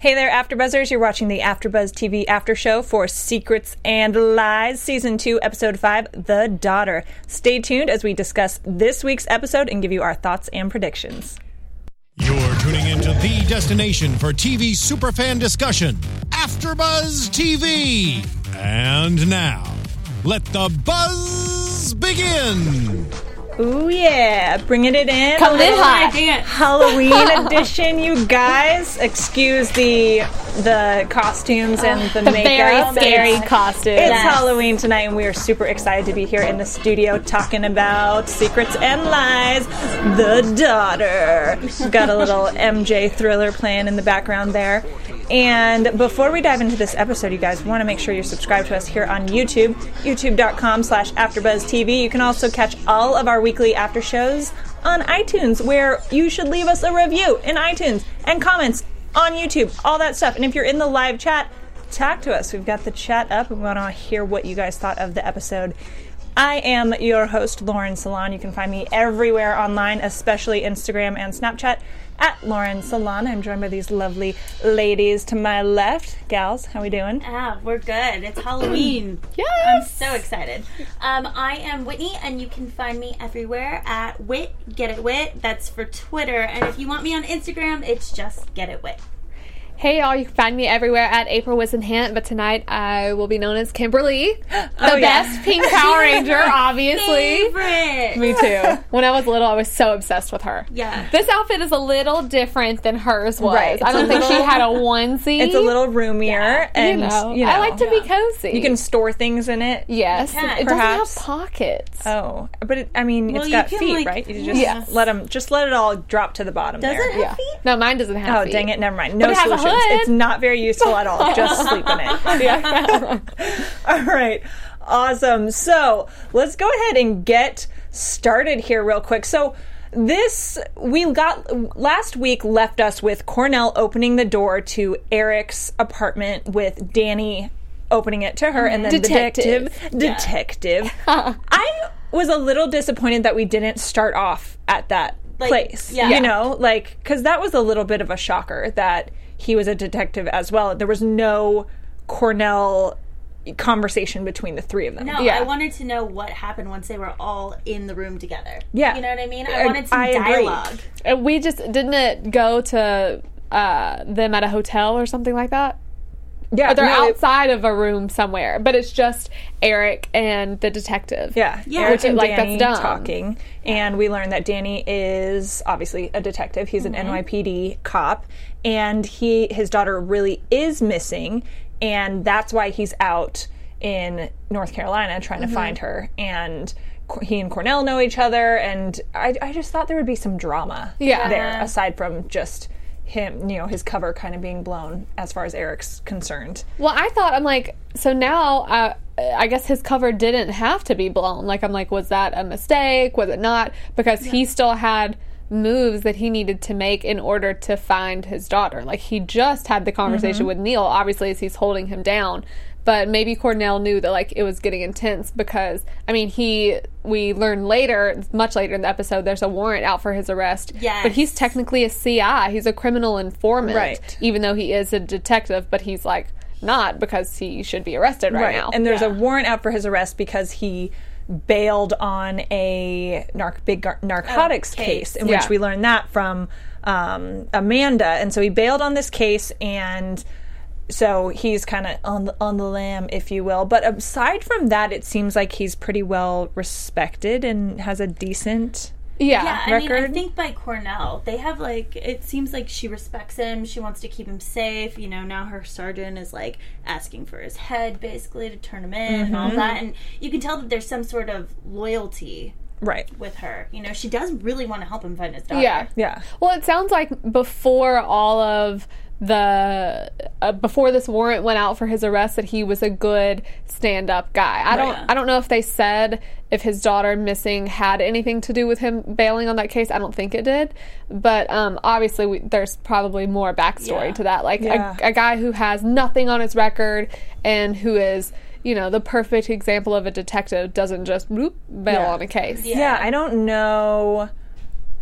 Hey there, AfterBuzzers! You're watching the AfterBuzz TV After Show for Secrets and Lies, Season Two, Episode Five, "The Daughter." Stay tuned as we discuss this week's episode and give you our thoughts and predictions. You're tuning into the destination for TV superfan discussion, AfterBuzz TV. And now, let the buzz begin. Ooh yeah, bringing it in. Coming in hot. Halloween edition, you guys. Excuse the the costumes and the, The makeup. very scary It's- costume. It's Yes. Halloween tonight, and we are super excited to be here in the studio talking about Secrets and Lies, The Daughter. We've got a little MJ thriller playing in the background there. And before we dive into this episode, you guys want to make sure you're subscribed to us here on YouTube, youtube.com slash AfterBuzzTV. You can also catch all of our weekly after shows on iTunes, where you should leave us a review in iTunes and comments on YouTube, all that stuff. And if you're in the live chat, talk to us. We've got the chat up. We want to hear what you guys thought of the episode. I am your host, Lauren Salon. You can find me everywhere online, especially Instagram and Snapchat at Lauren Salon. I'm joined by these lovely ladies to my left. Gals, how we doing? Ah, we're good. It's Halloween. Yes. I'm so excited. Um, I am Whitney, and you can find me everywhere at Wit Get It Wit. That's for Twitter, and if you want me on Instagram, it's just Get It Wit. Hey y'all, you can find me everywhere at April Wisenhant, but tonight I will be known as Kimberly, the Oh, yeah. best pink Power Ranger, obviously. Favorite. Me too. When I was little, I was so obsessed with her. Yeah. This outfit is a little different than hers was. Right. I don't a think she had a onesie. It's a little roomier, and you know, you know, I like to be cozy. you can store things in it. yes, You can. it Perhaps. doesn't have pockets. Oh, but it, I mean, Well, it's you got can, feet, like- right? You just Yes. let them, just let it all drop to the bottom. Does there. it have yeah. feet? No, mine doesn't have Oh, feet. dang it! Never mind. No it has a solutions. hood. It's not very useful at all. Just sleep in it. Yeah. All right. Awesome. So let's go ahead and get started here real quick. So this we got last week left us with Cornell opening the door to Eric's apartment with Danny opening it to her and then Detective. the detective detective I was a little disappointed that we didn't start off at that Like, place yeah. you know like because that was a little bit of a shocker that he was a detective as well there was no Cornell conversation between the three of them. No, Yeah. I wanted to know what happened once they were all in the room together. Yeah. You know what I mean? I- I wanted some I agree. dialogue. And we just didn't it go to uh, them at a hotel or something like that. Yeah, Or they're no, it- outside of a room somewhere, but it's just Eric and the detective. Yeah, Yeah. Eric Which, and like, that's Danny dumb. talking, and we learn that Danny is obviously a detective. He's an mm-hmm. NYPD cop, and he his daughter really is missing, and that's why he's out in North Carolina trying to mm-hmm. find her. And he and Cornell know each other, and I, I just thought there would be some drama Yeah. there aside from just him, you know, his cover kind of being blown as far as Eric's concerned. Well, I thought I'm like, so now uh, I guess his cover didn't have to be blown. Like I'm like, was that a mistake? Was it not? Because he still had moves that he needed to make in order to find his daughter. Like he just had the conversation with Neil, obviously as he's holding him down. But maybe Cornell knew that like it was getting intense because I mean he we learn later, much later in the episode, there's a warrant out for his arrest. Yes. But he's technically a CI. He's a criminal informant. Right. Even though he is a detective, but he's like not because he should be arrested right, now. And there's a warrant out for his arrest because he bailed on a narc- big gar- narcotics Oh, case, case. in Yeah. which we learned that from um, Amanda. And so he bailed on this case, and so he's kind of on the, on the lam, if you will. But aside from that, it seems like he's pretty well respected and has a decent. yeah. Yeah, I mean, I think by Cornell, they have like it seems like she respects him. She wants to keep him safe. You know, now her sergeant is like asking for his head, basically to turn him in and all mm-hmm. that. And you can tell that there's some sort of loyalty Right. with her. You know, she does really want to help him find his daughter. Yeah. Yeah. Well, it sounds like before all of the uh, before this warrant went out for his arrest that he was a good stand-up guy. I don't I don't know if they said if his daughter missing had anything to do with him bailing on that case. I don't think it did. But um, obviously we, there's probably more backstory Yeah. to that. Like Yeah. a, a guy who has nothing on his record and who is you know, the perfect example of a detective doesn't just whoop, bail Yeah. on a case. Yeah. Yeah, I don't know.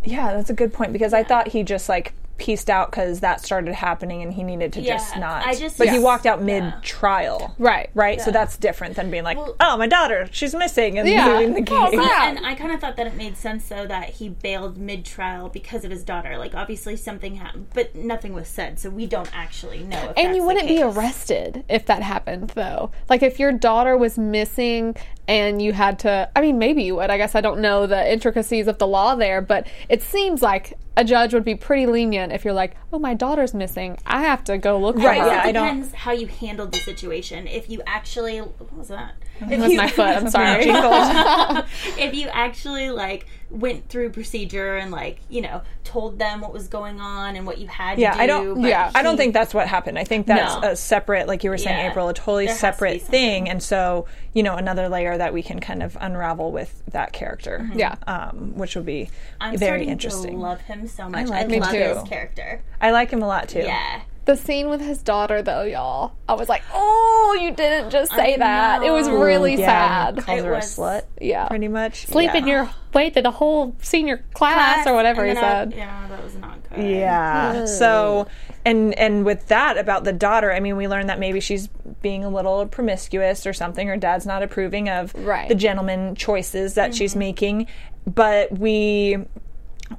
Yeah, that's a good point because I thought he just like pieced out because that started happening and he needed to just not. I just- but he walked out mid trial. Right. Right. So that's different than being like, Well- oh, my daughter, she's missing, and Yeah. leaving the Oh, game. yeah. And I kind of thought that it made sense though that he bailed mid trial because of his daughter. Like obviously something happened, but nothing was said, so we don't actually know. If And that's you wouldn't be case. arrested if that happened, though. Like if your daughter was missing and you had to, I mean, maybe you would. I guess I don't know the intricacies of the law there, but it seems like a judge would be pretty lenient if you're like, oh, my daughter's missing. I have to go look for Right, her. yeah, I it don't- depends how you handled the situation. If you actually, what was that? If That was my foot. I'm sorry. if you actually like went through procedure and like you know told them what was going on and what you had Yeah, to do. I don't. but yeah, I don't think that's what happened. I think that's No. a separate, like you were saying, Yeah. April, a totally There has to separate thing. And so, you know, another layer that we can kind of unravel with that character. Yeah. um, which will be I'm very interesting. to love him so much. I, like him love too. his character. I like him a lot too. Yeah. The scene with his daughter, though, y'all, I was like, oh, you didn't just say I that. It was really Yeah, and sad. calls It her a slut. Yeah. pretty much. Sleeping yeah. your way to the whole senior class, or whatever he then I- said. yeah, that was not good. Yeah. So, and and with that about the daughter, I mean, we learned that maybe she's being a little promiscuous or something. Her dad's not approving of Right. the gentleman choices that she's mm-hmm. making, but we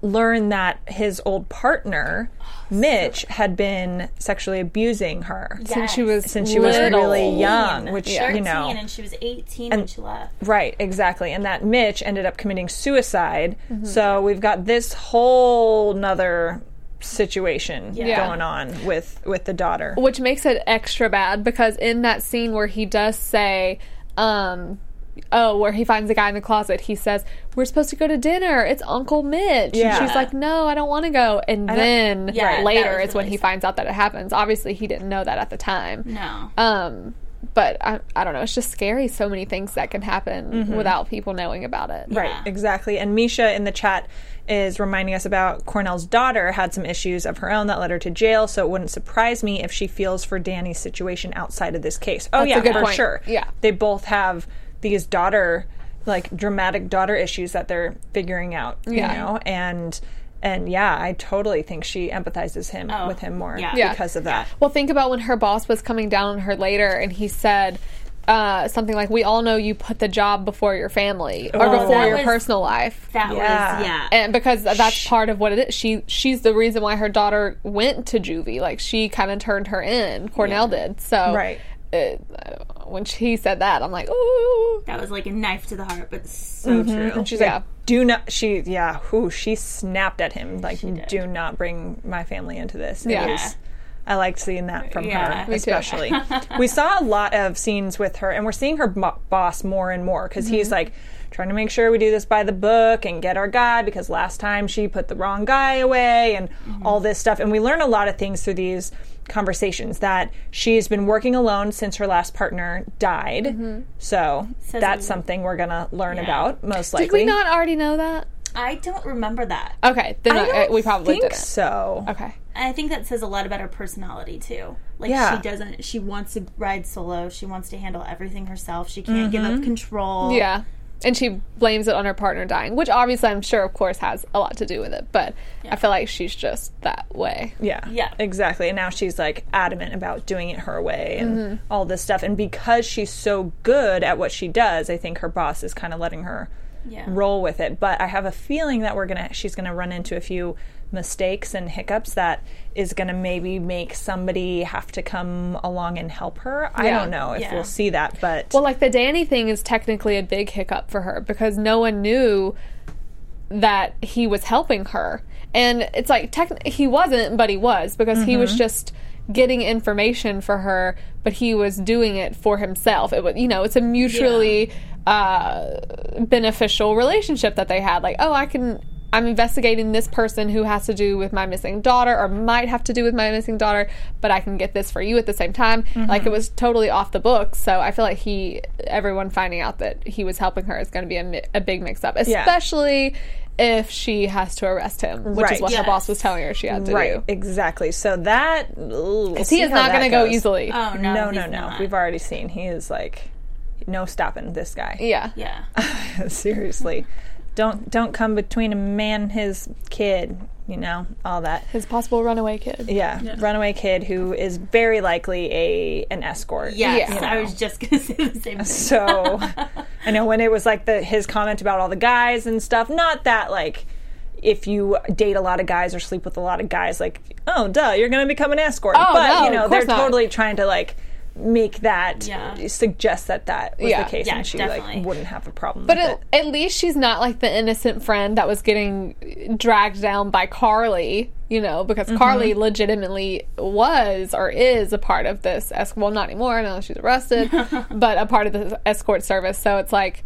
learn that his old partner, Mitch, had been sexually abusing her Since she was since she was little. really young, which Yeah. you know, and she was 18 when she left. Right, exactly. And that Mitch ended up committing suicide. Mm-hmm. So we've got this whole nother situation Yeah. going on with with the daughter. which makes it extra bad because in that scene where he does say um oh where he finds the guy in the closet he says we're supposed to go to dinner it's uncle mitch Yeah. and she's like no i don't want to go and then Yeah, that later was is when really he finds out that it happens obviously he didn't know that at the time No. um but I, I don't know it's just scary so many things that can happen without people knowing about it Right, Yeah. exactly. And Misha in the chat is reminding us about Cornell's daughter had some issues of her own that led her to jail, so it wouldn't surprise me if she feels for Danny's situation outside of this case. Oh That's yeah, a good for point. sure. Yeah. They both have these daughter like dramatic daughter issues that they're figuring out, you Yeah. know, and and yeah, I totally think she empathizes him Oh, with him more yeah. Yeah. because of that. Well, think about when her boss was coming down on her later and he said uh, something like, We all know you put the job before your family or Oh. before your was- personal life. That Yeah. was yeah. And because that's part of what it is. She she's the reason why her daughter went to juvie. Like she kind of turned her in. Cornell did. So Right. It, when she said that, I'm like, ooh. that was like a knife to the heart, but so true. And she's Yeah. like, "Do not." She, yeah, who she snapped at him like, "Do not bring my family into this." It Yeah. was- I liked seeing that from Yeah. her, especially. we saw a lot of scenes with her, and we're seeing her bo- boss more and more because Mm-hmm. he's like trying to make sure we do this by the book and get our guy because last time she put the wrong guy away and Mm-hmm. all this stuff. And we learn a lot of things through these conversations that she's been working alone since her last partner died. Mm-hmm. So Says that's something we're gonna learn Yeah. about most likely. Did we not already know that? I don't remember that. Okay, then I don't we probably think didn't. so. Okay. I think that says a lot about her personality too. Like Yeah. she doesn't she wants to ride solo, she wants to handle everything herself. She can't give up control. Yeah. And she blames it on her partner dying, which obviously I'm sure, of course, has a lot to do with it. But I feel like she's just that way. Yeah. Yeah. Exactly. And now she's like adamant about doing it her way and Mm-hmm. all this stuff. And because she's so good at what she does, I think her boss is kind of letting her Yeah. roll with it. But I have a feeling that we're gonna she's gonna run into a few mistakes and hiccups that is gonna maybe make somebody have to come along and help her. I don't know if Yeah. we'll see that, but Well, like the Danny thing is technically a big hiccup for her because no one knew that he was helping her. And it's like techn- he wasn't, but he was because he was just getting information for her, but he was doing it for himself. It was, you know, it's a mutually uh, beneficial relationship that they had. Like, oh, I can. I'm investigating this person who has to do with my missing daughter or might have to do with my missing daughter, but I can get this for you at the same time. Mm-hmm. Like it was totally off the books. So I feel like he, everyone finding out that he was helping her is going to be a, mi- a big mix up, especially if she has to arrest him, which Right. is what her boss was telling her she had to right, do. exactly. So that ooh, we'll He is not going to go easily. Oh no. no, no, no. not. We've already seen he is like no stopping this guy. yeah. Yeah. Seriously. Don't don't come between a man and his kid. You know all that. His possible runaway kid. Yeah, runaway kid who is very likely a an escort. Yes, Yeah. I was just gonna say the same thing. So I know when it was like the his comment about all the guys and stuff. Not that like if you date a lot of guys or sleep with a lot of guys, like oh duh, you're gonna become an escort. Oh, but no, you know they're not. totally trying to like make that Yeah. suggest that that was Yeah. the case Yeah, and she definitely. like wouldn't have a problem But with at, it. at least she's not like the innocent friend that was getting dragged down by Carly, you know, because Mm-hmm. Carly legitimately was or is a part of this. Es- well, not anymore now that she's arrested, but a part of the escort service. So it's like,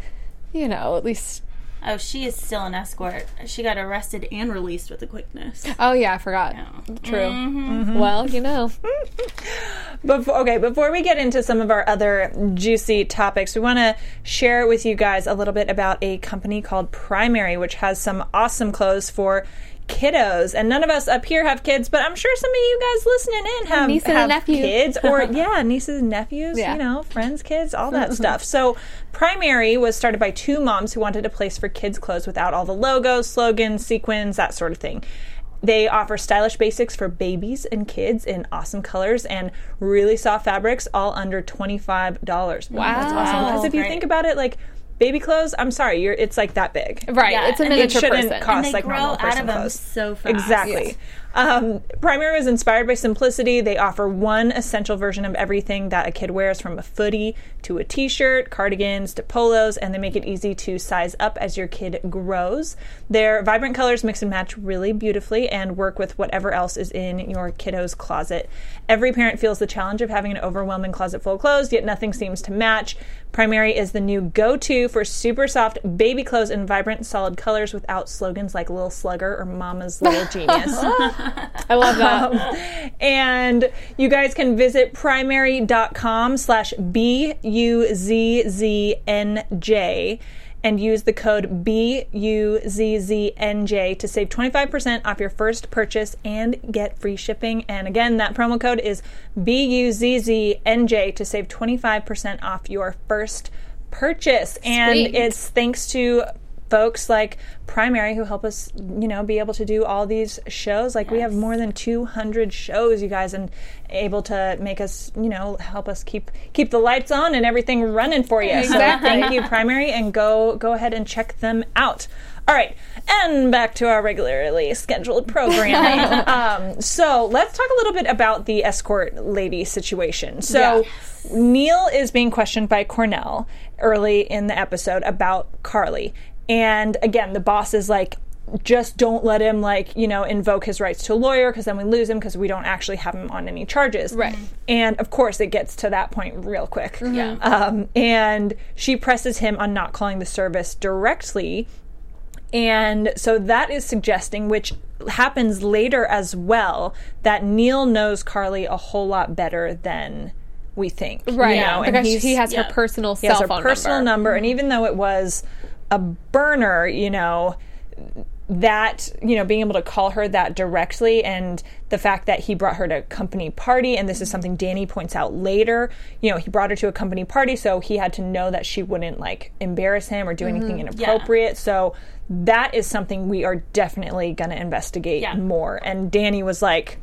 you know, at least. Oh, she is still an escort. She got arrested and released with a quickness. Oh, yeah, I forgot. True. Mm-hmm. Well, you know. Before, okay, before we get into some of our other juicy topics, we want to share with you guys a little bit about a company called Primary, which has some awesome clothes for kiddos. And none of us up here have kids, but I'm sure some of you guys listening in have, Niece and a have nephew. kids or, yeah, nieces and nephews, Yeah. you know, friends, kids, all that mm-hmm. stuff. So, Primary was started by two moms who wanted a place for kids' clothes without all the logos, slogans, sequins, that sort of thing. They offer stylish basics for babies and kids in awesome colors and really soft fabrics, all under $25. Wow. That's awesome. Because if you think about it, like baby clothes, I'm sorry, you're it's like that big. Right. Yeah, it's a and it miniature shouldn't person. cost- And they like grow normal out person of them clothes. so fast. Exactly. Yes. Um, Primary was inspired by simplicity. They offer one essential version of everything that a kid wears, from a footy to a t-shirt, cardigans to polos, and they make it easy to size up as your kid grows. Their vibrant colors mix and match really beautifully and work with whatever else is in your kiddo's closet. Every parent feels the challenge of having an overwhelming closet full of clothes, yet nothing seems to match. Primary is the new go-to for super soft baby clothes in vibrant, solid colors without slogans like Little Slugger or Mama's Little Genius. I love that. Um, and you guys can visit primary.com slash B-U-Z-Z-N-J and use the code B-U-Z-Z-N-J to save 25% off your first purchase and get free shipping. And again, that promo code is B-U-Z-Z-N-J to save 25% off your first purchase. And Sweet. it's thanks to folks like Primary who help us, you know, be able to do all these shows. Like we have more than 200 shows, you guys, and able to make us, you know, help us keep keep the lights on and everything running for you. Exactly. So thank you, Primary, and go go ahead and check them out. All right, and back to our regularly scheduled programming. um, so let's talk a little bit about the escort lady situation. So Neil is being questioned by Cornell early in the episode about Carly. And again, the boss is like, just don't let him like you know invoke his rights to a lawyer because then we lose him because we don't actually have him on any charges Right. Mm-hmm. and of course it gets to that point real quick mm-hmm. Yeah. um, and she presses him on not calling the service directly and so that is suggesting which happens later as well that neil knows carly a whole lot better than we think you Right. know, and because he has yeah. her personal he cell has her phone personal number. number. and mm-hmm. even though it was a burner, you know, that you know being able to call her that directly and the fact that he brought her to a company party and this is something Danny points out later you know he brought her to a company party so he had to know that she wouldn't like embarrass him or do mm-hmm. anything inappropriate so that is something we are definitely going to investigate Yeah. more and Danny was like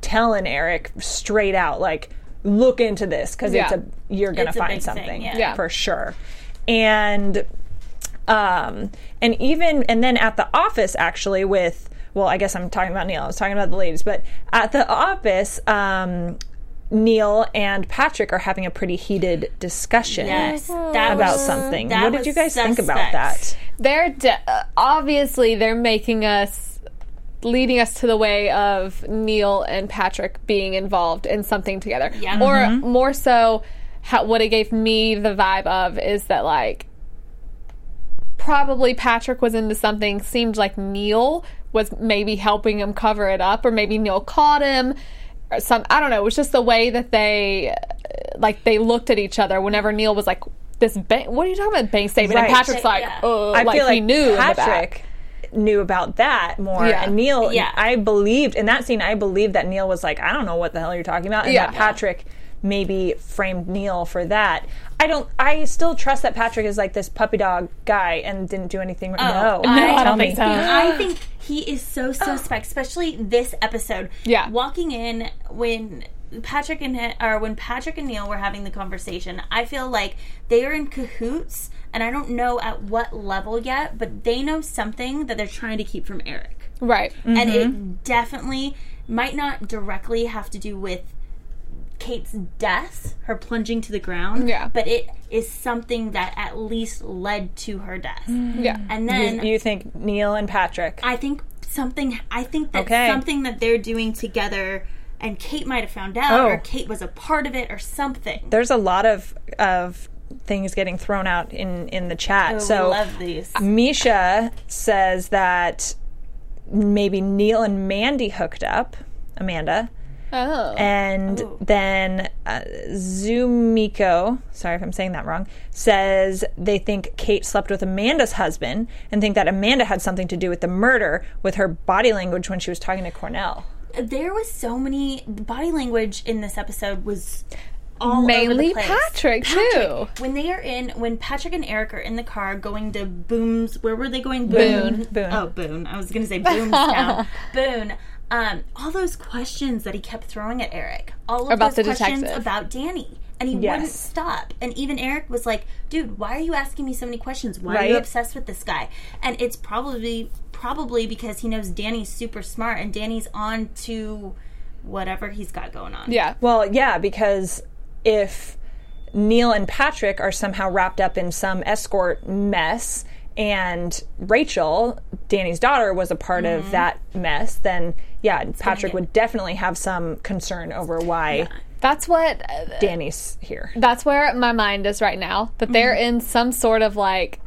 telling Eric straight out like look into this cuz it's a you're going to find thing, something yeah. Yeah. for sure and um and even and then at the office actually with well i guess i'm talking about neil i was talking about the ladies but at the office um neil and patrick are having a pretty heated discussion Yes, that about was- something that what did you guys think about that They're de- uh, obviously they're making us leading us to the way of Neil and Patrick being involved in something together. Yeah. Or Mm-hmm. more so how, what it gave me the vibe of is that like probably Patrick was into something seemed like Neil was maybe helping him cover it up or maybe Neil caught him or some I don't know, it was just the way that they uh, like they looked at each other whenever Neil was like this bank, what are you talking about bank statement Right. and Patrick's like Yeah. oh i like feel like he knew in the back. patrick knew about that more Yeah. and neil Yeah. i believed in that scene i believed that neil was like i don't know what the hell you're talking about and Yeah. that patrick maybe framed Neil for that. I don't. I still trust that Patrick is like this puppy dog guy and didn't do anything. wrong. no, I- I don't me. think so. I think he is so suspect, especially this episode. Yeah. walking in when Patrick and or when Patrick and Neil were having the conversation, I feel like they are in cahoots, and I don't know at what level yet, but they know something that they're trying to keep from Eric, Right. and Mm-hmm. it definitely might not directly have to do with. Kate's death, her plunging to the ground, Yeah. but it is something that at least led to her death. Mm-hmm. Yeah. And then You, you think Neil and Patrick? I think something. I think that Okay. something that they're doing together, and Kate might have found out, Oh. or Kate was a part of it, or something. There's a lot of of things getting thrown out in in the chat. Oh, so love these. Misha says that maybe Neil and Mandy hooked up, Amanda. Oh. And Oh. then uh, Zumiko, sorry if I'm saying that wrong, says they think Kate slept with Amanda's husband and think that Amanda had something to do with the murder with her body language when she was talking to Cornell. There was so many body language in this episode was all over Mainly the place. Patrick, too. When they are in, when Patrick and Eric are in the car going to Boone's, where were they going? Boone. Boone. Oh, Boone. I was going to say Boonestown. Boone. Um, all those questions that he kept throwing at Eric, all of About those the questions detective. about Danny, and he Yes. wouldn't stop. And even Eric was like, "Dude, why are you asking me so many questions? Why are you obsessed with this guy?" And it's probably probably because he knows Danny's super smart, and Danny's on to whatever he's got going on. yeah. Well, yeah, because if Neil and Patrick are somehow wrapped up in some escort mess and Rachel, Danny's daughter, was a part of that mess, then yeah, Patrick would definitely have some concern over why That's what uh, Danny's here. that's where my mind is right now. That they're Mm-hmm. in some sort of like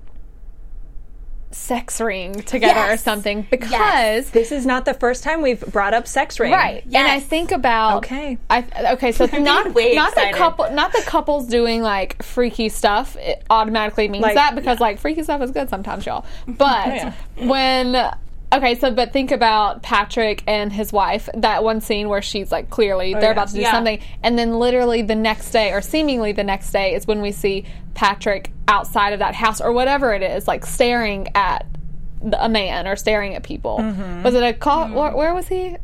sex ring together or something because This is not the first time we've brought up sex ring. Right. And I think about Okay. I okay, so not way not the couple not the couples doing like freaky stuff it automatically means Like- that because like freaky stuff is good sometimes, y'all. But yeah. when okay, so but think about Patrick and his wife, that one scene where she's like clearly they're yeah. about to do Yeah. something and then literally the next day or seemingly the next day is when we see Patrick outside of that house or whatever it is, like staring at the- a man or staring at people. Mm-hmm. Was it a call? Where, where was he?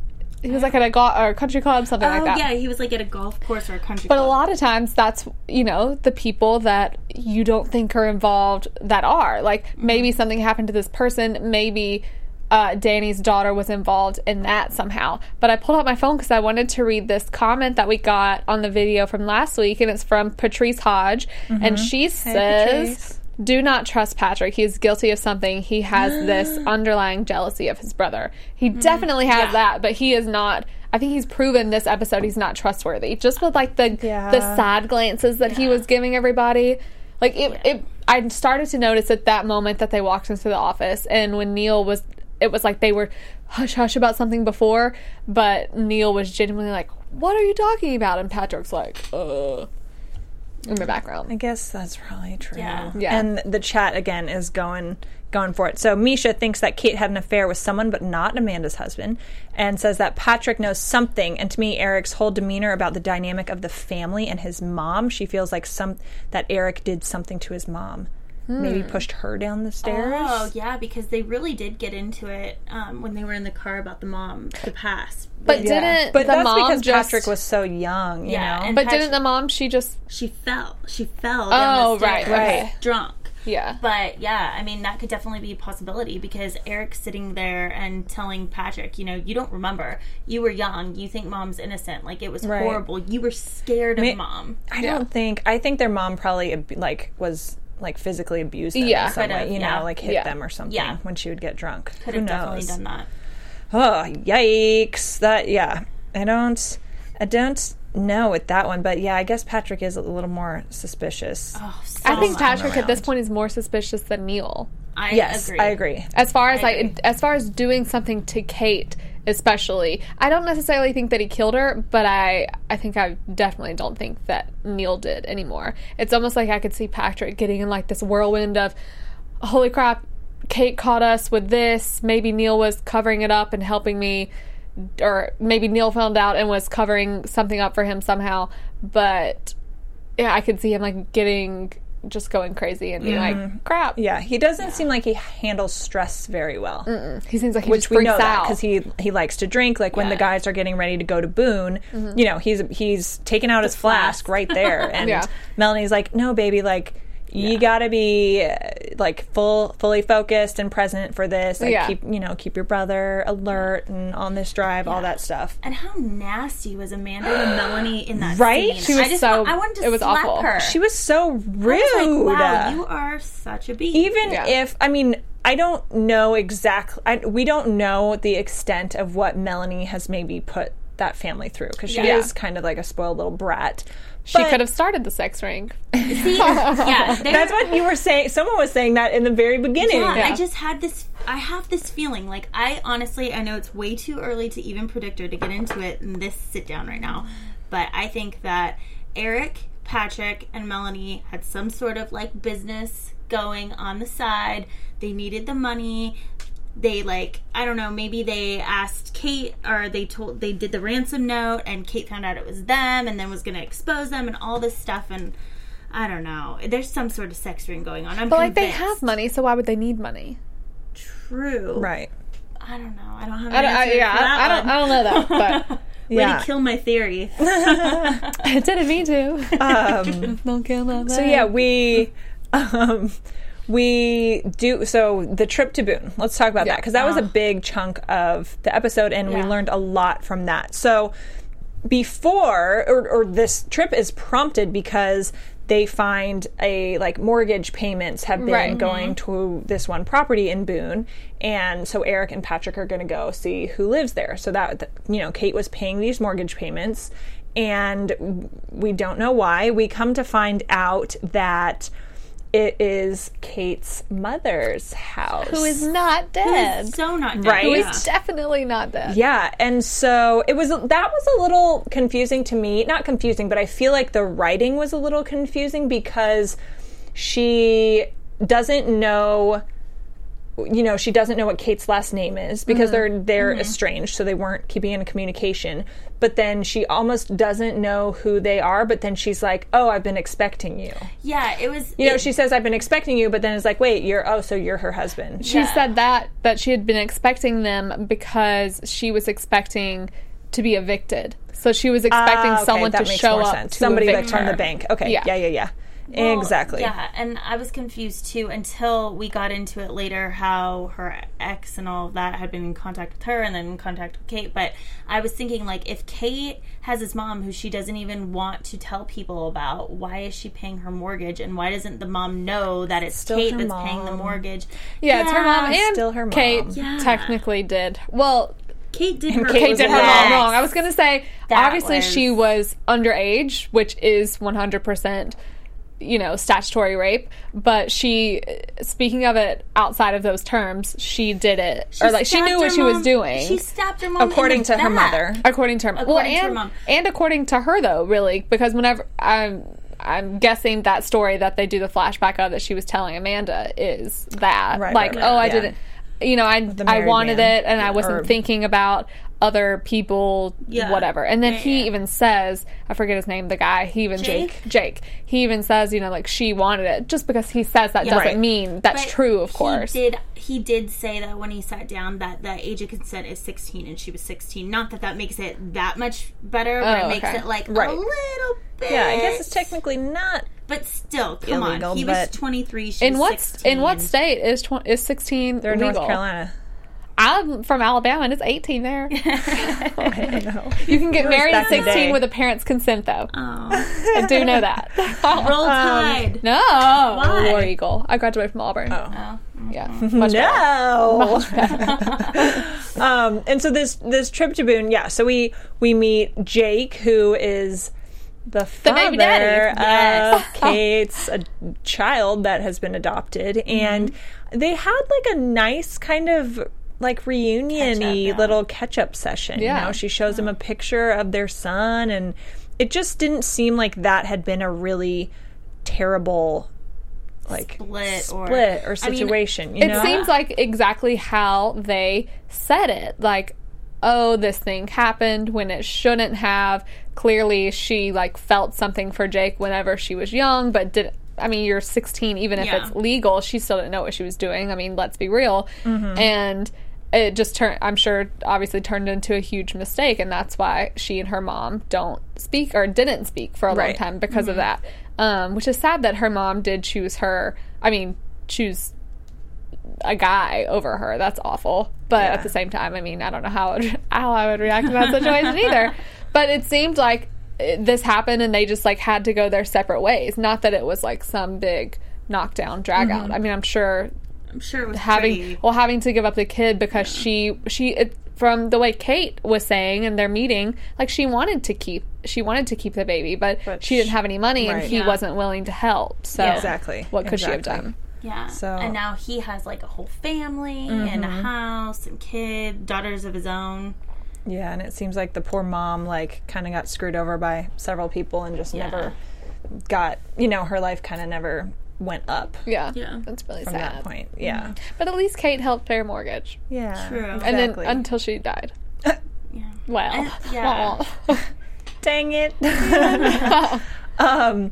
He was like at a go- or a country club, something Oh like that. yeah, he was like at a golf course or a country club. But club. a lot of times, that's you know the people that you don't think are involved that are like maybe something happened to this person, maybe. Uh, Danny's daughter was involved in that somehow. But I pulled out my phone because I wanted to read this comment that we got on the video from last week, and it's from Patrice Hodge. And she says. Do not trust Patrick. He is guilty of something. He has this underlying jealousy of his brother. He definitely has Yeah. that, but he is not. I think he's proven this episode he's not trustworthy. Just with like the Yeah. the side glances that he was giving everybody. Like it, it, I started to notice at that moment that they walked into the office, and when Neil was, it was like they were hush hush about something before, but Neil was genuinely like, "What are you talking about?" And Patrick's like, "Uh," in the background. I guess that's probably true. Yeah. Yeah. And the chat again is going going for it. So Misha thinks that Kate had an affair with someone but not Amanda's husband and says that Patrick knows something and to me Eric's whole demeanor about the dynamic of the family and his mom, she feels like some that Eric did something to his mom. Maybe pushed her down the stairs. Oh yeah, because they really did get into it um, when they were in the car about the mom, the past. But Yeah. didn't but the that's mom because just, Patrick was so young, you Yeah, know. and- But Patrick- didn't the mom? She just she fell. She fell. Oh, the right, right. Drunk. yeah. But yeah, I mean that could definitely be a possibility because Eric's sitting there and telling Patrick, you know, you don't remember. You were young. You think mom's innocent. Like it was Right. horrible. You were scared of mean, mom. I Yeah. don't think. I think their mom probably like was like physically abused them Yeah. in some Could've, way. You yeah. know, like hit Yeah. them or something Yeah. when she would get drunk. Could Who have definitely knows? done that. Oh, yikes! That yeah. I don't. I don't know with that one, but yeah, I guess Patrick is a little more suspicious. Oh, so I think much. Patrick at this point is more suspicious than Neil. I yes, agree. I agree. As far as I like agree. as far as doing something to Kate, especially, I don't necessarily think that he killed her, but I I think I definitely don't think that Neil did anymore. It's almost like I could see Patrick getting in like this whirlwind of, holy crap, Kate caught us with this. Maybe Neil was covering it up and helping me or maybe Neil found out and was covering something up for him somehow. But yeah, I could see him like getting just going crazy and being like, crap. Yeah, he doesn't seem like he handles stress very well. He seems like he Which we know out. because he he likes to drink. Like when the Yeah. Mm-hmm. guys are getting ready to go to Boone, you know, he's he's taking out his flask flask. right there, and Yeah. Melanie's like, "No, baby, like." You gotta be uh, like full, fully focused and present for this. Like Yeah. keep, you know, keep your brother alert and on this drive, all that stuff. And how nasty was Amanda and Melanie in that Right? scene? She was I just so- I wanted to it was slap awful. her. She was so rude. Was like, wow, you are such a beast. even Yeah. if I mean I don't know exactly I, we don't know the extent of what Melanie has maybe put that family through because she Yeah. is kind of like a spoiled little brat. She could have started the sex ring. See, yeah, That's what you were saying. Someone was saying that in the very beginning. Yeah, Yeah. I just had this. I have this feeling. Like I honestly, I know it's way too early to even predict or to get into it in this sit down right now, but I think that Eric, Patrick, and Melanie had some sort of like business going on the side. They needed the money. They like I don't know. Maybe they asked Kate, or they told they did the ransom note, and Kate found out it was them, and then was going to expose them, and all this stuff, and. I don't know. There's some sort of sex ring going on. I'm But like they have money, so why would they need money? True. Right. I don't know. I don't have. An I don't, I, yeah, for that I, I don't. one. I don't know that, but Way Yeah. to kill my theory. it didn't mean to. Um, don't kill my so yeah, we um, we do so the trip to Boone. Let's talk about that because that was a uh-huh. big chunk of the episode, and we learned a lot from that. So before or, or this trip is prompted because they find a like mortgage payments have been Right. going mm-hmm. to this one property in Boone and so Eric and Patrick are going to go see who lives there so that, you know Kate was paying these mortgage payments and we don't know why we come to find out that it is Kate's mother's house Who is not dead? so not dead. Right? Who Yeah. is definitely not dead. Yeah, and so it was that was a little confusing to me. Not confusing, but I feel like the writing was a little confusing because she doesn't know you know, she doesn't know what Kate's last name is because they're they're estranged, so they weren't keeping in communication. But then she almost doesn't know who they are, but then she's like, "Oh, I've been expecting you." Yeah, it was. You know, she says, "I've been expecting you," but then it's like, "Wait, you're oh, so you're her husband." She Yeah. said that that she had been expecting them because she was expecting to be evicted. So she was expecting Ah, okay, someone that to makes show more up sense. to Somebody evict that turned her. the bank. Okay, Yeah. yeah, yeah, yeah. Well, exactly. Yeah, and I was confused too until we got into it later how her ex and all of that had been in contact with her and then in contact with Kate. But I was thinking, like, if Kate has this mom who she doesn't even want to tell people about, why is she paying her mortgage? And why doesn't the mom know that it's Still Kate her that's paying the mortgage? Yeah, it's her mom and still her mom. Kate Yeah. technically did. Well, Kate did her Kate Kate did her mom wrong. I was going to say That obviously was- she was underage, which is 100% you know, statutory rape, but she speaking of it outside of those terms, she did it or like she knew what her she was doing. She stabbed her mom According the to her mother. according to her well According to and her mom. and according to her though really because whenever i'm i'm guessing that story that they do the flashback of that she was telling amanda is that Right, like right, oh i yeah. didn't you know i i wanted man. it and i wasn't Or- thinking about other people Yeah. whatever and then Yeah, he yeah. even says i forget his name the guy he even Jake? jake he even says you know like she wanted it just because he says that doesn't Right. mean that's But true of course He did he did say that when he sat down that the age of consent is 16 and she was 16. Not that that makes it that much better, but Oh, it makes okay. it like Right. a little bit. Yeah, I guess it's technically not. But still, come illegal, on. He was 23. She in was what 16. in what state is tw- is 16 They're in legal? North Carolina. I'm from Alabama and it's 18 there. I know. You can get Where married at 16 day? with a parent's consent, though. Oh. I do know that. Roll Tide. no, Why? War Eagle. I graduated from Auburn. Oh. Oh. Yeah, much better. No. um, and so this this trip to Boone, yeah. So we we meet Jake, who is the father baby daddy. of Yes. Kate's a child that has been adopted, Mm-hmm. and they had like a nice kind of like reunion-y yeah. little catch-up session. Yeah. You know, she shows him a picture of their son, and it just didn't seem like that had been a really terrible like Split or- split or, I mean, situation. you It seems like exactly how they said it. Like, oh, this thing happened when it shouldn't have. Clearly, she like felt something for Jake whenever she was young, but did. I mean, you're 16, even if Yeah. it's legal, she still didn't know what she was doing. I mean, let's be real. Mm-hmm. And it just turned, I'm sure, obviously turned into a huge mistake. And that's why she and her mom don't speak or didn't speak for a long time because Mm-hmm. of that. Um, which is sad that her mom did choose her. I mean, choose a guy over her. That's awful. But Yeah. at the same time, I mean, I don't know how, how I would react to that situation either. But it seemed like this happened and they just like had to go their separate ways. Not that it was like some big knockdown drag out. I mean, I'm sure I'm sure it was having pretty- well having to give up the kid because she she it, from the way Kate was saying in their meeting, like she wanted to keep she wanted to keep the baby, but, But she didn't have any money and he Yeah. wasn't willing to help. So Yeah. Exactly. what could she have done? Yeah. So- and now he has like a whole family and a Mm-hmm. house and kid, daughters of his own. Yeah, and it seems like the poor mom like kind of got screwed over by several people and just Yeah. never got, you know, her life kind of never went up Yeah, Yeah. that's really from sad. that point. Yeah. But at least Kate helped pay her mortgage, Yeah. True. and then Exactly. until she died. Yeah. Well, And- yeah. Dang it. um,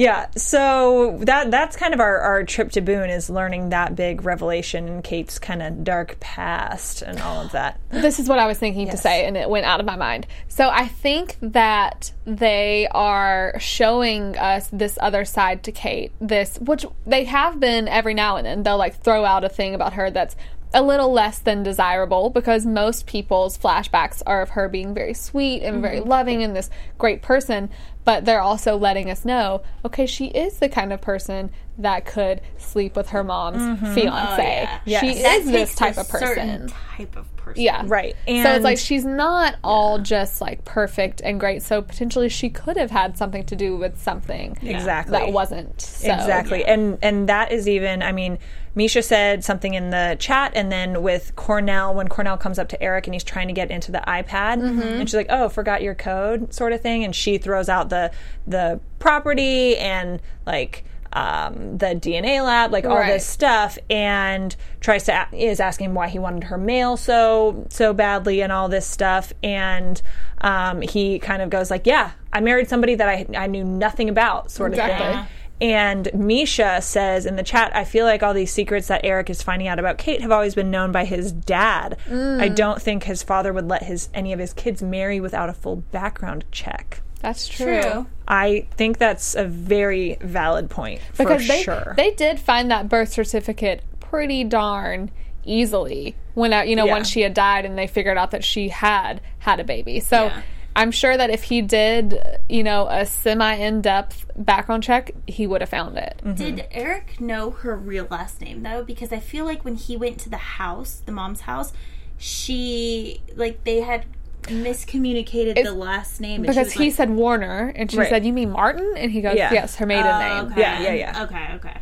yeah, so that that's kind of our, our trip to Boone is learning that big revelation in Kate's kind of dark past and all of that. this is what I was thinking to say, and it went out of my mind. So I think that they are showing us this other side to Kate. This, which they have been every now and then. They'll like throw out a thing about her that's a little less than desirable because most people's flashbacks are of her being very sweet and very mm-hmm. loving and this great person. But they're also letting us know, okay, she is the kind of person that could sleep with her mom's mm-hmm. oh, fiance. Oh, yeah. She Yes. That is this type a of person. type of person. Yeah. Right. And so it's like she's not all just like perfect and great. So potentially she could have had something to do with something Exactly. that wasn't. So. Exactly. And and that is even I mean, Misha said something in the chat and then with Cornell when Cornell comes up to Eric and he's trying to get into the iPad and she's like, "Oh, forgot your code," sort of thing and she throws out the the property and like um, the DNA lab, like all Right. this stuff, and tries to a- is asking why he wanted her mail so so badly and all this stuff, and um, he kind of goes like, "Yeah, I married somebody that I I knew nothing about," sort of Exactly. thing. And Misha says in the chat, I feel like all these secrets that Eric is finding out about Kate have always been known by his dad. I mm. don't think his father would let his any of his kids marry without a full background check. That's true. True. I think that's a very valid point for Because they sure. they did find that birth certificate pretty darn easily when uh, you know Yeah. once she had died and they figured out that she had had a baby. So Yeah. I'm sure that if he did, you know, a semi in depth background check, he would have found it. Mm-hmm. Did Eric know her real last name though? Because I feel like when he went to the house, the mom's house, she like they had miscommunicated the last name Because he like, said Warner, and she Right. said, "You mean Martin?" And he goes, Yeah. "Yes, her maiden "Oh, name." okay. Yeah, yeah, yeah. Okay, okay.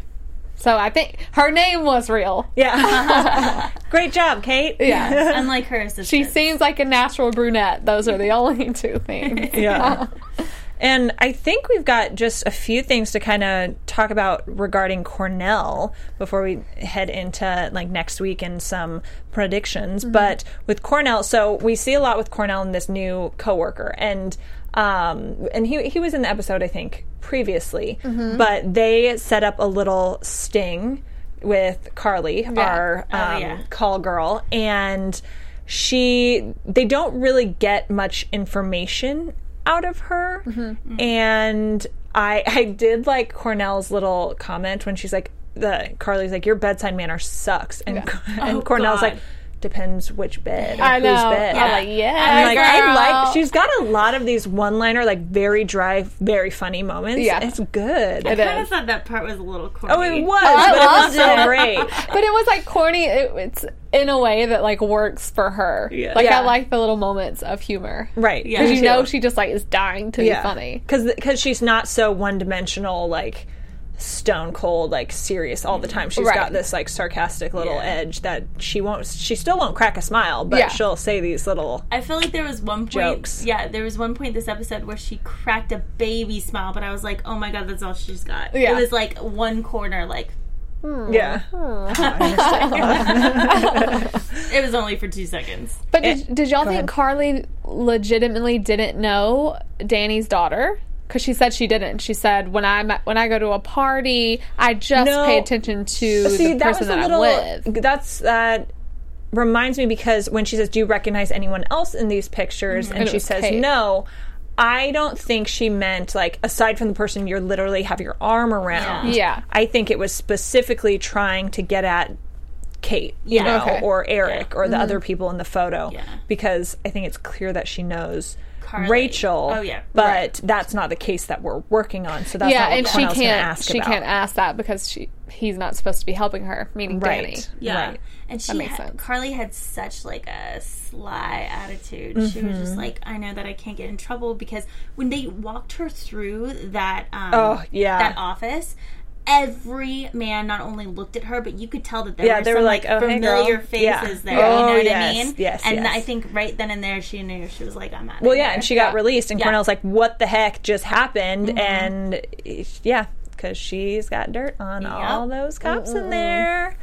So I think her name was real. yeah. Great job, Kate. Yeah. Unlike her assistant. She seems like a natural brunette. Those are the only two things. Yeah. And I think we've got just a few things to kind of talk about regarding Cornell before we head into like next week and some predictions. Mm-hmm. But with Cornell, so we see a lot with Cornell and this new coworker, and um, and he he was in the episode I think previously, but they set up a little sting with Carly, our um, yeah. call girl, and she they don't really get much information out of her. And i i did like cornell's little comment when she's like the carly's like your bedside manner sucks. And, and Oh, cornell's God. like depends which bed I know. whose bed I'm like, yeah, I'm like, I like. She's got a lot of these one-liner, like very dry, very funny moments. Yeah. it's good. It I kind is. of thought that part was a little corny. Oh, it was, oh, I but it loved was so it. great. but it was like corny. It, it's in a way that like works for her. Yeah. Like Yeah. I like the little moments of humor. Right? Yeah. Because you too. know she just like is dying to be funny. because she's not so one-dimensional like stone cold like serious all the time she's Right. got this like sarcastic little Yeah. edge that she won't she still won't crack a smile but Yeah. she'll say these little I feel like there was one point. Jokes. Yeah, there was one point this episode where she cracked a baby smile, but I was like, oh my god, that's all she's got. Yeah. It was like one corner, like hmm. Yeah. Hmm. It was only for two seconds. But did, did y'all think ahead. Carly legitimately didn't know Danny's daughter? Because she said she didn't. She said when I am when I go to a party, I just No. pay attention to See, the that person was a that little. I'm with. That's that reminds me because when she says, "Do you recognize anyone else in these pictures?" Mm-hmm. and And she says, Kate. "No." I don't think she meant like aside from the person you're literally have your arm around. Yeah. Yeah. I think it was specifically trying to get at Kate, you Yeah. know, Okay. or Eric or the mm-hmm. other people in the photo Yeah. because I think it's clear that she knows Carly. Rachel. Oh, yeah. But Right. that's not the case that we're working on. So that's yeah, not what and she can't ask she about. can't ask that because she he's not supposed to be helping her, meaning Right. Danny. Yeah. Right. And she makes had, sense. Carly had such like a sly attitude. She was Mm-hmm. just like, I know that I can't get in trouble because when they walked her through that um Oh, yeah. that office, every man not only looked at her, but you could tell that there Yeah, were they were some like, like, "Oh, familiar girl." faces Yeah. there. Oh, you know what yes, I mean? yes, And yes. I think right then and there she knew she was like, I'm out. Well, yeah, and she got released, and. Cornell's like, "What the heck just happened?" And yeah, because she's got dirt on all those cops in there.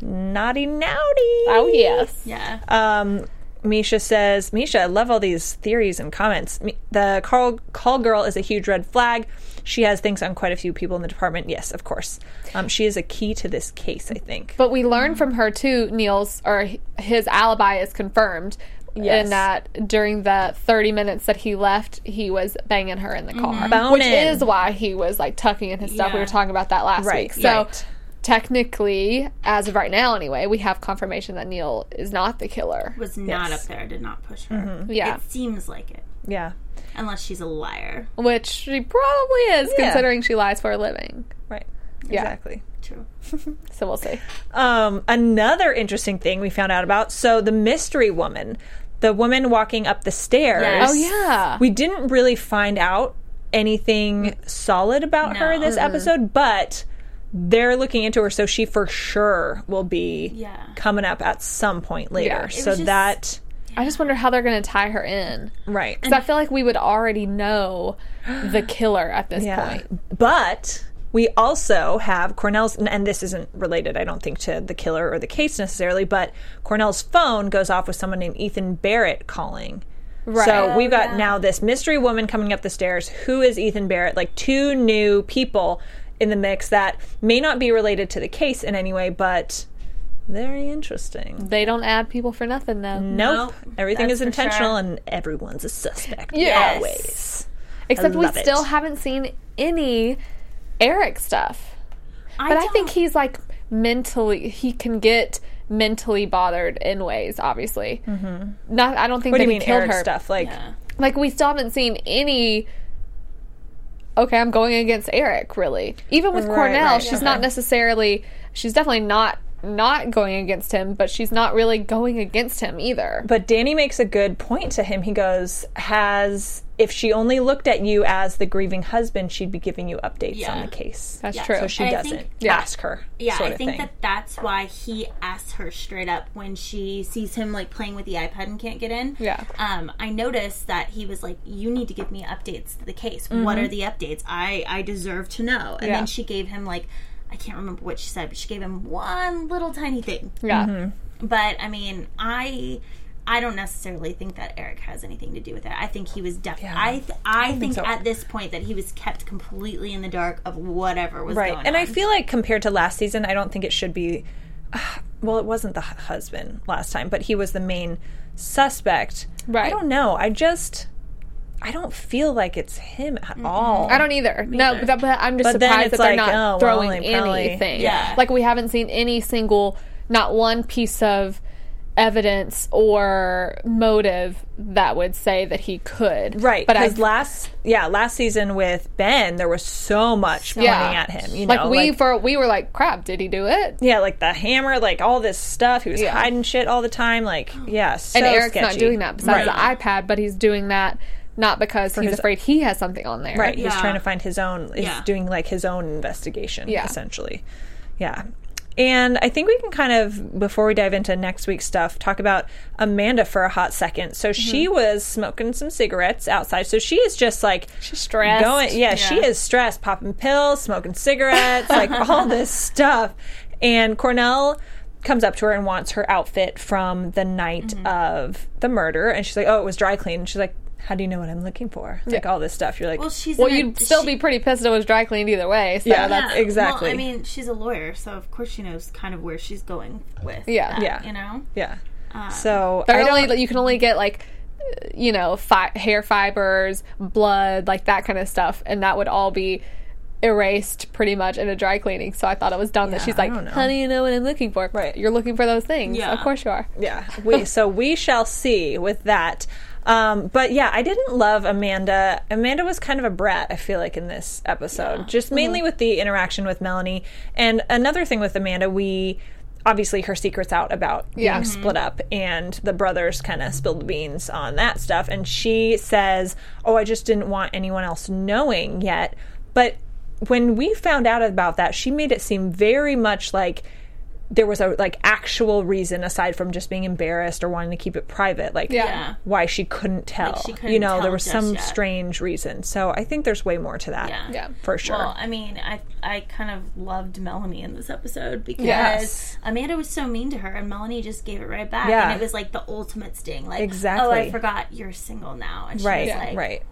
Naughty, naughty. Oh yes. Yeah. Um, Misha says, Misha, I love all these theories and comments. The call, call girl is a huge red flag. She has things on quite a few people in the department. Yes, of course. Um, she is a key to this case, I think. But we learned from her too, Neil's or his alibi is confirmed. Yes. In that during the 30 minutes that he left, he was banging her in the car. Which is why he was like tucking in his stuff. We were talking about that last Right, week. So right. technically, as of right now anyway, we have confirmation that Neil is not the killer. was not Yes. up there, did not push her. Mm-hmm. Yeah. It seems like it. Yeah, Unless she's a liar. Which she probably is, Yeah. considering she lies for a living. right. Yeah. Exactly. True. So we'll see. Um, another interesting thing we found out about. So the mystery woman, the woman walking up the stairs. Yes. Oh yeah. We didn't really find out anything solid about her No. this episode, but they're looking into her, so she for sure will be Yeah. coming up at some point later. Yeah. So just- that I just wonder how they're going to tie her in. right. Because I feel like we would already know the killer at this Yeah. point. But we also have Cornell's, and this isn't related, I don't think, to the killer or the case necessarily, but Cornell's phone goes off with someone named Ethan Barrett calling. Right. So oh, we've got yeah. now this mystery woman coming up the stairs. Who is Ethan Barrett? Like two new people in the mix that may not be related to the case in any way, but very interesting. They don't add people for nothing, though. Nope. Nope, Everything that's is intentional sure. and everyone's a suspect. Yes. Always. Except we love it. still haven't seen any Eric stuff. I But I, think he's like mentally, he can get mentally bothered in ways, obviously. Mm-hmm. Not, I don't think What do that you he mean, killed Eric her. stuff? Like, Yeah. Like, we still haven't seen any. Okay, I'm going against Eric, really. Even with Right, Cornell, right, she's okay. not necessarily. She's definitely not not going against him, but she's not really going against him either. But Danny makes a good point to him. He goes, "Has if she only looked at you as the grieving husband, she'd be giving you updates on the case. That's Yeah. true. so she And I doesn't think- Yeah. ask her. Yeah, sort I of think thing. that that's why he asks her straight up when she sees him like playing with the iPad and can't get in. Yeah. Um, I noticed that he was like, "You need to give me updates to the case. Mm-hmm. What are the updates? I I deserve to know." And Yeah. then she gave him like, I can't remember what she said, but she gave him one little tiny thing. yeah. Mm-hmm. But I mean, I. I don't necessarily think that Eric has anything to do with it. I think he was definitely. Yeah. I th- I, think, so. at this point that he was kept completely in the dark of whatever was right. going And on. I feel like compared to last season, I don't think it should be. well, it wasn't the husband last time, but he was the main suspect. Right. I don't know. I just. I don't feel like it's him at all. I don't either. No, but, but I'm just But surprised that they're like, not oh, well, throwing they probably- anything. Yeah. Like we haven't seen any single, not one piece of evidence or motive that would say that he could. Right, But as last yeah last season with Ben, there was so much pointing Yeah. at him. You know, like we for we were like, crap, did he do it? yeah, like the hammer, like all this stuff. He was Yeah. hiding shit all the time. Like yeah, so and Eric's not doing that besides right. the iPad, but he's doing that not because he's his- afraid he has something on there. Right, he's Yeah. trying to find his own. He's Yeah. doing like his own investigation, Yeah. essentially. Yeah, And I think we can kind of, before we dive into next week's stuff, talk about Amanda for a hot second. So she mm-hmm. was smoking some cigarettes outside. So she is just like She's stressed. Going, yeah, she Yeah. is stressed, popping pills, smoking cigarettes, like all this stuff. And Cornell comes up to her and wants her outfit from the night mm-hmm. of the murder. And she's like, oh, it was dry clean. And she's like, how do you know what I'm looking for? Like all this stuff. You're like, Well, she's Well, you'd still she- be pretty pissed it was dry cleaned either way. So Yeah. that's Yeah, exactly. Well, I mean, she's a lawyer, so of course she knows kind of where she's going with. Yeah. that, Yeah. You know. yeah. so But I only you can only get like uh, you know fi- hair fibers, blood, like that kind of stuff, and that would all be erased pretty much in a dry cleaning. So I thought it was dumb that she's like, don't "How do you know what I'm looking for?" Right. You're looking for those things. Yeah. Of course you are. Yeah, we so we shall see with that. Um, but yeah, I didn't love Amanda. Amanda was kind of a brat. I feel like in this episode, just mainly with the interaction with Melanie. And another thing with Amanda, we obviously her secrets out about being Yeah. Mhm. split up, and the brothers kind of spilled the beans on that stuff. And she says, "Oh, I just didn't want anyone else knowing yet." But when we found out about that, she made it seem very much like there was a like actual reason aside from just being embarrassed or wanting to keep it private like Yeah. Yeah. why she couldn't tell she couldn't you know tell there was some yet. strange reason so i think there's way more to that Yeah. Yeah. for sure Well, I mean, I I kind of loved Melanie in this episode because Yes. Amanda was so mean to her, and Melanie just gave it right back. Yeah. And it was like the ultimate sting. Like, Exactly. oh, I forgot you're single now. And she right was like, right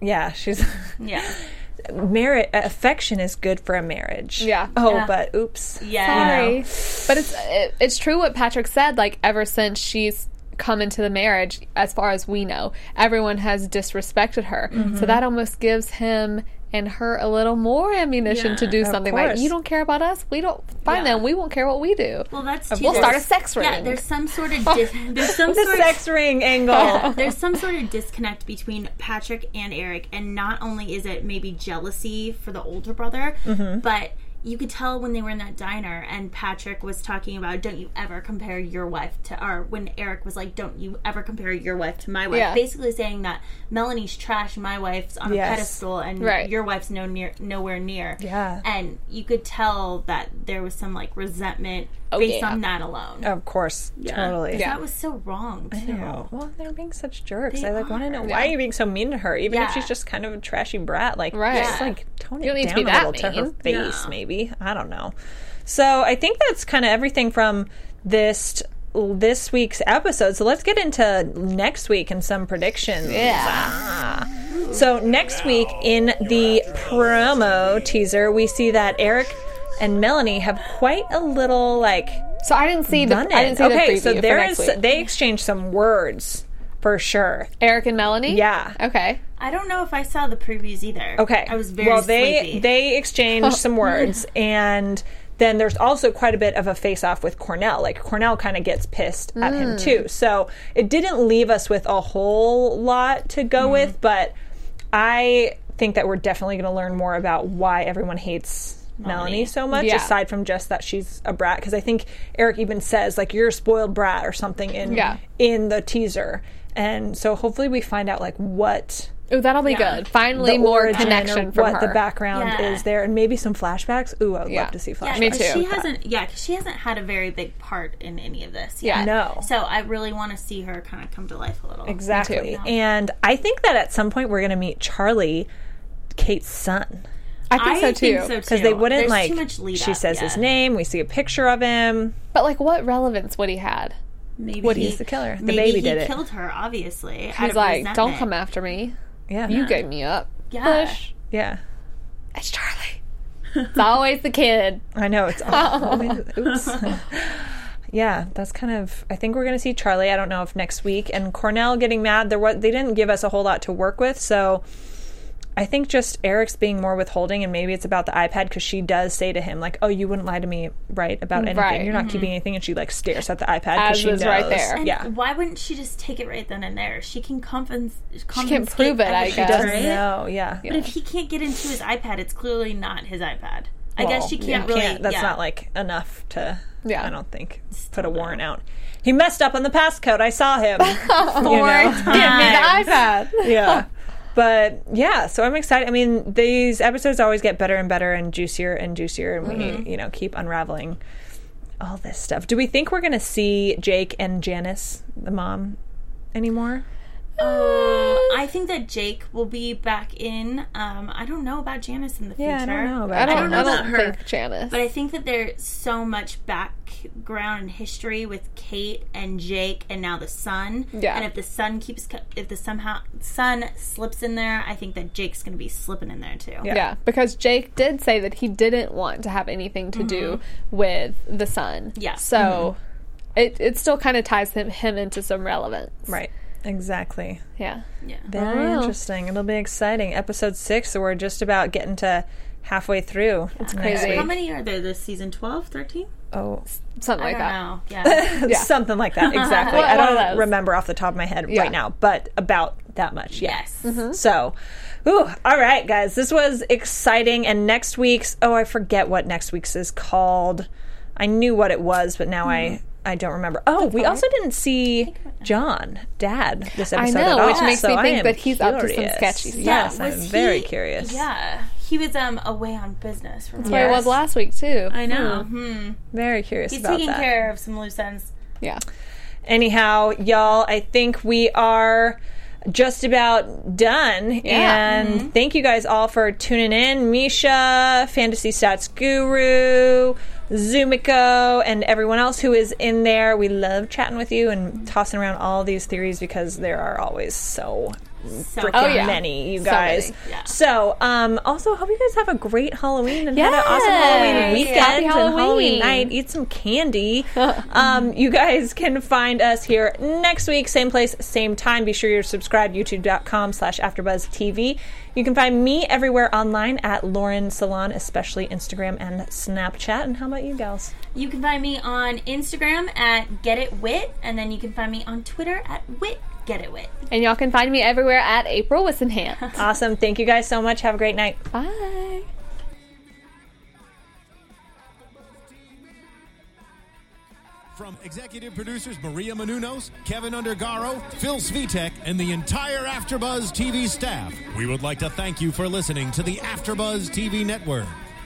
yeah she's Yeah. merit affection is good for a marriage Yeah. oh Yeah. but oops Yeah. you know. But it's it, it's true what Patrick said. Like ever since she's come into the marriage, as far as we know, everyone has disrespected her. Mm-hmm. So that almost gives him and her a little more ammunition Yeah. to do Of something like course. you don't care about us, we don't find Yeah. them, we won't care what we do. Well, that's too, We'll start a sex ring. Yeah, there's some sort of dis- there's some the sort sex ring angle there's some sort of disconnect between Patrick and Eric, and not only is it maybe jealousy for the older brother, Mm-hmm. but you could tell when they were in that diner and Patrick was talking about, don't you ever compare your wife to, or when Eric was like, don't you ever compare your wife to my wife, Yeah. basically saying that Melanie's trash, my wife's on Yes. a pedestal, and Right. your wife's no near, nowhere near. Yeah. and you could tell that there was some like resentment based yeah. on that alone. of course totally Yeah. That was so wrong too. know. Well, they're being such jerks. They I like want to know are. why are you being so mean to her, even if she's just kind of a trashy brat. Like, Right. just like tone You it need to be a that little to her mean. face, No. maybe. I don't know. So I think that's kind of everything from this this week's episode. So let's get into next week and some predictions. Yeah. Ah. So next week in the promo teaser, we see that Eric and Melanie have quite a little like So I didn't see the done I didn't see okay, the preview so for next is week. they exchange some words for sure. Eric and Melanie? Yeah. Okay. I don't know if I saw the previews either. Okay. I was very well. They sleepy. they exchanged some words, and then there's also quite a bit of a face off with Cornell. Like Cornell kind of gets pissed at him mm. too. So it didn't leave us with a whole lot to go mm. with, but I think that we're definitely going to learn more about why everyone hates. Melanie so much, Yeah. aside from just that she's a brat, because I think Eric even says like you're a spoiled brat or something in Yeah. in the teaser, and so hopefully we find out like what Oh, that'll be Yeah. good. Finally, the more connection from what her. the background Yeah. is there, and maybe some flashbacks. Ooh, I would Yeah. love to see Yeah, flashbacks. Me too. She hasn't, yeah, 'cause she hasn't had a very big part in any of this. Yeah. Yet. No. So I really want to see her kind of come to life a little. Bit. Exactly. too. And I think that at some point we're going to meet Charlie, Kate's son, I think I so too. think so because they wouldn't There's like. Too much lead she up, says his name. We see a picture of him. But like, what relevance would he had? Maybe What, he, he's the killer. The maybe baby he did it. killed her. Obviously, He's like, don't come after me. Yeah. You gave me up. Yeah. Push. Yeah. It's Charlie. it's always the kid. I know it's always oops. yeah, that's kind of. I think we're going to see Charlie. I don't know if next week and Cornell getting mad. There was they didn't give us a whole lot to work with, so I think just Eric's being more withholding, and maybe it's about the iPad because she does say to him like, "Oh, you wouldn't lie to me, right, about anything. Right. You're not mm-hmm. keeping anything," and she like stares at the iPad because she knows. right there. And Yeah, Why wouldn't she just take it right then and there? She can compens- can compensate. prove it, I everything, guess. doesn't right? know. Yeah, But if he can't get into his iPad, it's clearly not his iPad. I Well, guess she can't really. can't- that's yeah. not like enough to. Yeah. I don't think put a warrant out. He messed up on the passcode. I saw him. you Or know? give me the iPad. yeah. But yeah, so I'm excited. I mean, these episodes always get better and better and juicier and juicier, and we, Mm-hmm. you know, keep unraveling all this stuff. Do we think we're going to see Jake and Janice, the mom, anymore? Um, I think that Jake will be back in. Um, I don't know about Janice in the future. Yeah, I don't know about I don't, I don't know I don't about her. think Janice. But I think that there's so much background and history with Kate and Jake, and now the son. Yeah. And if the son keeps, if the somehow son slips in there, I think that Jake's going to be slipping in there too. Yeah. yeah, because Jake did say that he didn't want to have anything to do with the son. Yeah. So it it still kind of ties him him into some relevance. Right. Exactly. Yeah. Yeah. Very Oh. interesting. It'll be exciting. Episode six, so we're just about getting to halfway through. It's crazy. How many are there this season? 12, 13? Oh, Something I like don't that. know. Yeah. Yeah. something like that. Exactly. I don't remember off the top of my head Yeah. right now, but about that much. Yeah. yes. Mm-hmm. So, ooh, all right, guys, this was exciting. And next week's, oh, I forget what next week's is called. I knew what it was, but now I mm-hmm. I don't remember. Oh, we also didn't see John, Dad, this I episode know, at which all, makes so me think that he's up to some sketchy stuff. Yes, Was I'm he- very curious. Yeah. He was um away on business. From That's where it was last week too. I know. Hmm. Very curious He's about taking that. care of some loose ends. Yeah. Anyhow, y'all, I think we are just about done. Yeah. And thank you guys all for tuning in. Misha, Fantasy Stats Guru, Zumiko, and everyone else who is in there. We love chatting with you and tossing around all these theories because there are always so So freaking Oh, yeah. many, you So guys. many. Yeah. So, um, also hope you guys have a great Halloween and have an awesome Halloween weekend Happy and Halloween Halloween. night. Eat some candy. um, you guys can find us here next week, same place, same time. Be sure you're subscribed, youtube.com slash AfterBuzzTV. You can find me everywhere online at Lauren Salon, especially Instagram and Snapchat. And how about you, gals? You can find me on Instagram at Get It Wit, and then you can find me on Twitter at Wit Get It Wit. And y'all can find me everywhere at April with Enhance. Awesome. Thank you guys so much. Have a great night. Bye. From executive producers Maria Menounos, Keven Undergaro, Phil Svitek, and the entire AfterBuzz TV staff, we would like to thank you for listening to the AfterBuzz TV network.